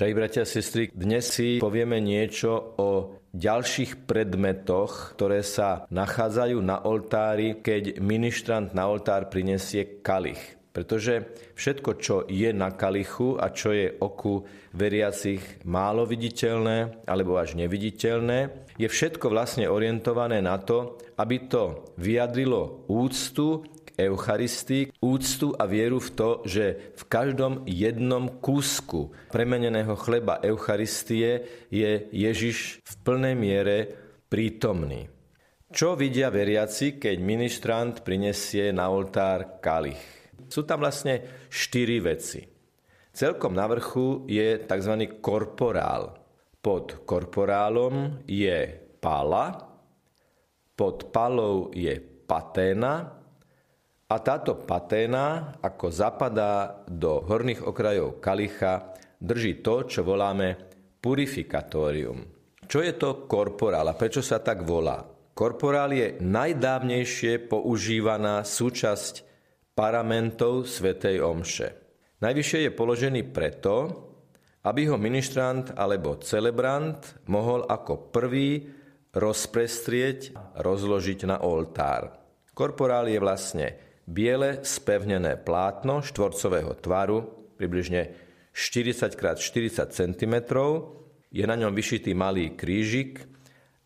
Drahí bratia a sestry, dnes si povieme niečo o ďalších predmetoch, ktoré sa nachádzajú na oltári, keď ministrant na oltár prinesie kalich. Pretože všetko, čo je na kalichu a čo je oku veriacich málo viditeľné alebo až neviditeľné, je všetko vlastne orientované na to, aby to vyjadrilo úctu Eucharistii, úctu a vieru v to, že v každom jednom kúsku premeneného chleba Eucharistie je Ježiš v plnej miere prítomný. Čo vidia veriaci, keď ministrant prinesie na oltár kalich? Sú tam vlastne štyri veci. Celkom na vrchu je tzv. korporál. Pod korporálom je pala, pod palou je paténa a táto paténa, ako zapadá do horných okrajov kalicha, drží to, čo voláme purifikatórium. Čo je to korporál a prečo sa tak volá? Korporál je najdávnejšie používaná súčasť paramentov Svetej Omše. Najvyššie je položený preto, aby ho ministrant alebo celebrant mohol ako prvý rozprestrieť, rozložiť na oltár. Korporál je vlastne biele spevnené plátno štvorcového tvaru, približne 40 x 40 cm, je na ňom vyšitý malý krížik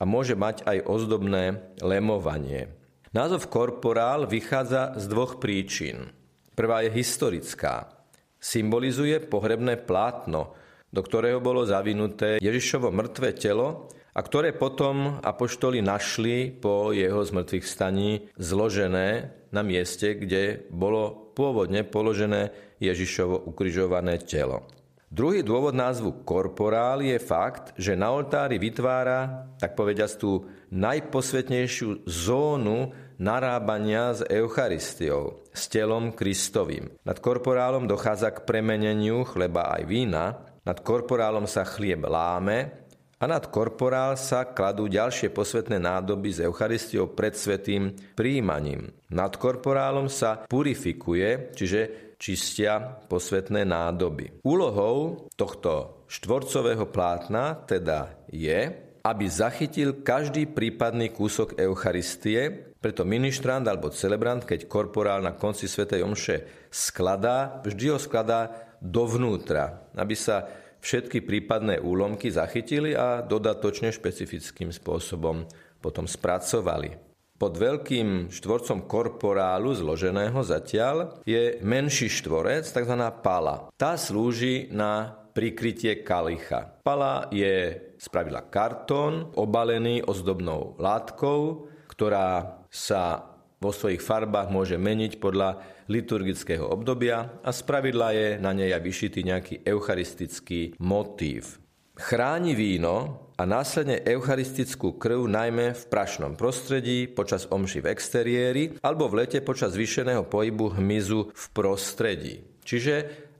a môže mať aj ozdobné lemovanie. Názov korporál vychádza z dvoch príčin. Prvá je historická. Symbolizuje pohrebné plátno, do ktorého bolo zavinuté Ježišovo mŕtve telo a ktoré potom apoštoli našli po jeho zmrtvých staní zložené na mieste, kde bolo pôvodne položené Ježišovo ukrižované telo. Druhý dôvod názvu korporál je fakt, že na oltári vytvára, tak povediať, tú najposvetnejšiu zónu narábania s Eucharistiou, s telom Kristovým. Nad korporálom dochádza k premeneniu chleba aj vína, nad korporálom sa chlieb láme a nad korporál sa kladú ďalšie posvetné nádoby s Eucharistiou pred svetým príjmaním. Nad korporálom sa purifikuje, čiže čistia posvetné nádoby. Úlohou tohto štvorcového plátna teda je, aby zachytil každý prípadný kúsok Eucharistie, preto ministrant alebo celebrant, keď korporál na konci svätej Omše skladá, vždy ho skladá dovnútra, aby sa všetky prípadné úlomky zachytili a dodatočne špecifickým spôsobom potom spracovali. Pod veľkým štvorcom korporálu zloženého zatiaľ je menší štvorec, tzv. pala. Tá slúži na prikrytie kalicha. Pala je spravila kartón, obalený ozdobnou látkou, ktorá sa vo svojich farbách môže meniť podľa liturgického obdobia a spravidla je na nej aj vyšitý nejaký eucharistický motív. Chráni víno a následne eucharistickú krv najmä v prašnom prostredí, počas omši v exteriéri alebo v lete počas zvýšeného pohybu hmyzu v prostredí. Čiže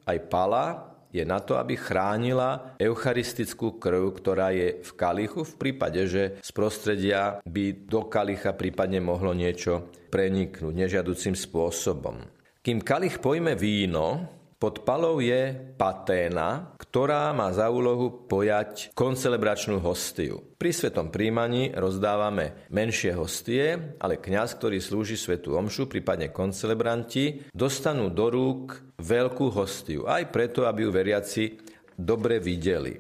aj pala je na to, aby chránila eucharistickú krv, ktorá je v kalichu v prípade, že z prostredia by do kalicha prípadne mohlo niečo preniknúť nežiaducím spôsobom. Kým kalich pojme víno, pod palou je paténa, ktorá má za úlohu pojať koncelebračnú hostiu. Pri svetom príjmaní rozdávame menšie hostie, ale kňaz, ktorý slúži svetu omšu, prípadne koncelebranti, dostanú do rúk veľkú hostiu, aj preto, aby ju veriaci dobre videli.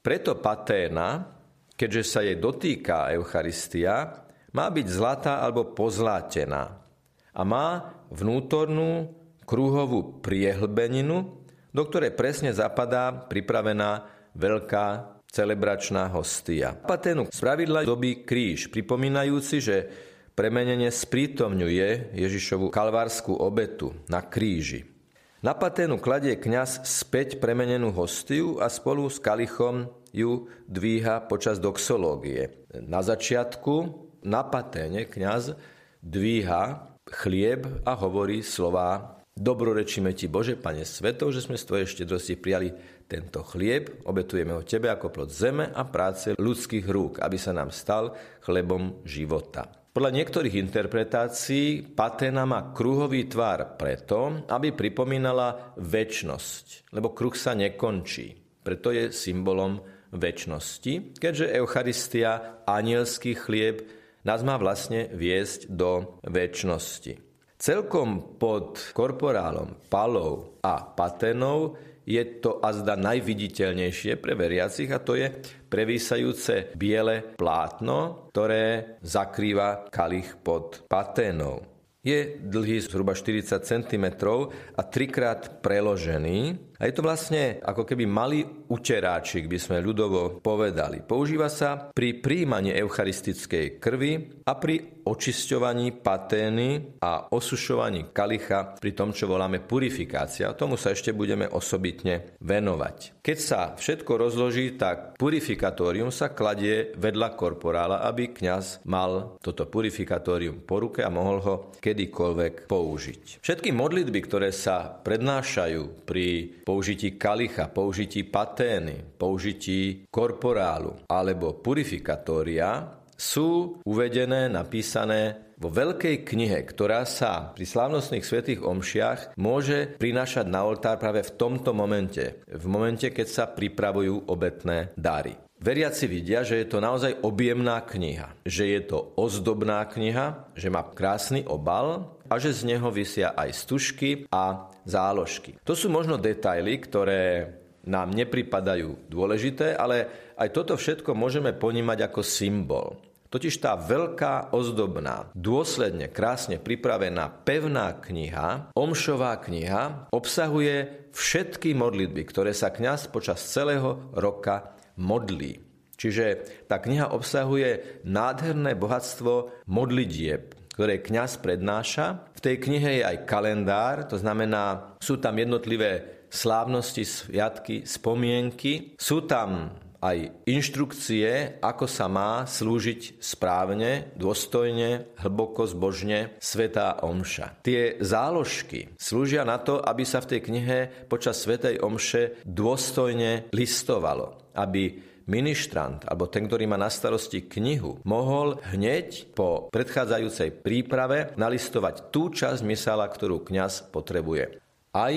Preto paténa, keďže sa jej dotýka Eucharistia, má byť zlatá alebo pozlátená a má vnútornú krúhovú priehlbeninu, do ktorej presne zapadá pripravená veľká celebračná hostia. Paténu spravidla dobí kríž, pripomínajúci, že premenenie sprítomňuje Ježišovu kalvárskú obetu na kríži. Na paténu kladie kňaz späť premenenú hostiu a spolu s kalichom ju dvíha počas doxológie. Na začiatku na paténe kňaz dvíha chlieb a hovorí slová Dobrorečíme Ti, Bože, Pane Svetov, že sme z Tvojej štedrosti prijali tento chlieb, obetujeme ho Tebe ako plod zeme a práce ľudských rúk, aby sa nám stal chlebom života. Podľa niektorých interpretácií paténa má kruhový tvar preto, aby pripomínala väčnosť, lebo kruh sa nekončí. preto je symbolom väčšnosti, keďže Eucharistia, anielský chlieb, nás má vlastne viesť do väčšnosti. Celkom pod korporálom palov a patenov je to azda najviditeľnejšie pre veriacich a to je prevísajúce biele plátno, ktoré zakrýva kalich pod paténou. Je dlhý zhruba 40 cm a trikrát preložený a je to vlastne ako keby malý učeráčik, by sme ľudovo povedali. Používa sa pri príjmaní eucharistickej krvi a pri očisťovaní patény a osušovaní kalicha pri tom, čo voláme purifikácia. Tomu sa ešte budeme osobitne venovať. Keď sa všetko rozloží, tak purifikatórium sa kladie vedľa korporála, aby kňaz mal toto purifikatórium po ruke a mohol ho kedykoľvek použiť. Všetky modlitby, ktoré sa prednášajú pri použití kalicha, použití patény, použití korporálu alebo purifikatória sú uvedené, napísané vo veľkej knihe, ktorá sa pri slávnostných svetých omšiach môže prinášať na oltár práve v tomto momente, v momente, keď sa pripravujú obetné dary. Veriaci vidia, že je to naozaj objemná kniha, že je to ozdobná kniha, že má krásny obal a že z neho vysia aj stužky a záložky. To sú možno detaily, ktoré nám nepripadajú dôležité, ale aj toto všetko môžeme ponímať ako symbol. Totiž tá veľká, ozdobná, dôsledne, krásne pripravená, pevná kniha, omšová kniha, obsahuje všetky modlitby, ktoré sa kňaz počas celého roka modlí. Čiže tá kniha obsahuje nádherné bohatstvo modlitieb, ktoré kňaz prednáša. V tej knihe je aj kalendár, to znamená, sú tam jednotlivé slávnosti, sviatky, spomienky. Sú tam aj inštrukcie, ako sa má slúžiť správne, dôstojne, hlboko, zbožne Svetá Omša. Tie záložky slúžia na to, aby sa v tej knihe počas Svetej Omše dôstojne listovalo, aby ministrant alebo ten, ktorý má na starosti knihu, mohol hneď po predchádzajúcej príprave nalistovať tú časť mysala, ktorú kňaz potrebuje. Aj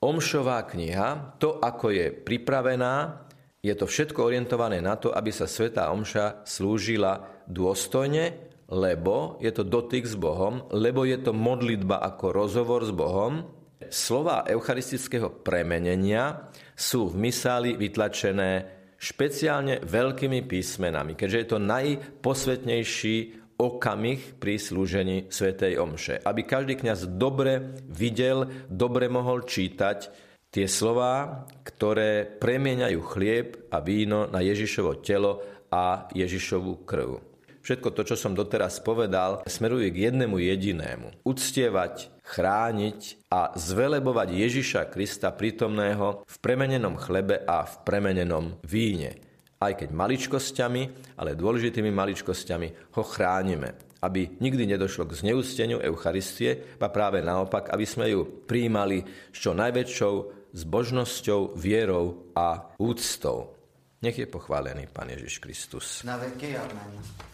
omšová kniha, to ako je pripravená, je to všetko orientované na to, aby sa Svetá Omša slúžila dôstojne, lebo je to dotyk s Bohom, lebo je to modlitba ako rozhovor s Bohom. Slova eucharistického premenenia sú v misáli vytlačené špeciálne veľkými písmenami, keďže je to najposvetnejší okamih pri slúžení Svetej Omše. Aby každý kňaz dobre videl, dobre mohol čítať Tie slová, ktoré premieňajú chlieb a víno na Ježišovo telo a Ježišovú krv. Všetko to, čo som doteraz povedal, smeruje k jednému jedinému. Uctievať, chrániť a zvelebovať Ježiša Krista prítomného v premenenom chlebe a v premenenom víne. Aj keď maličkosťami, ale dôležitými maličkosťami ho chránime aby nikdy nedošlo k zneústeniu Eucharistie, a práve naopak, aby sme ju príjmali s čo najväčšou zbožnosťou, vierou a úctou. Nech je pochválený Pán Ježiš Kristus. Na veky, amen.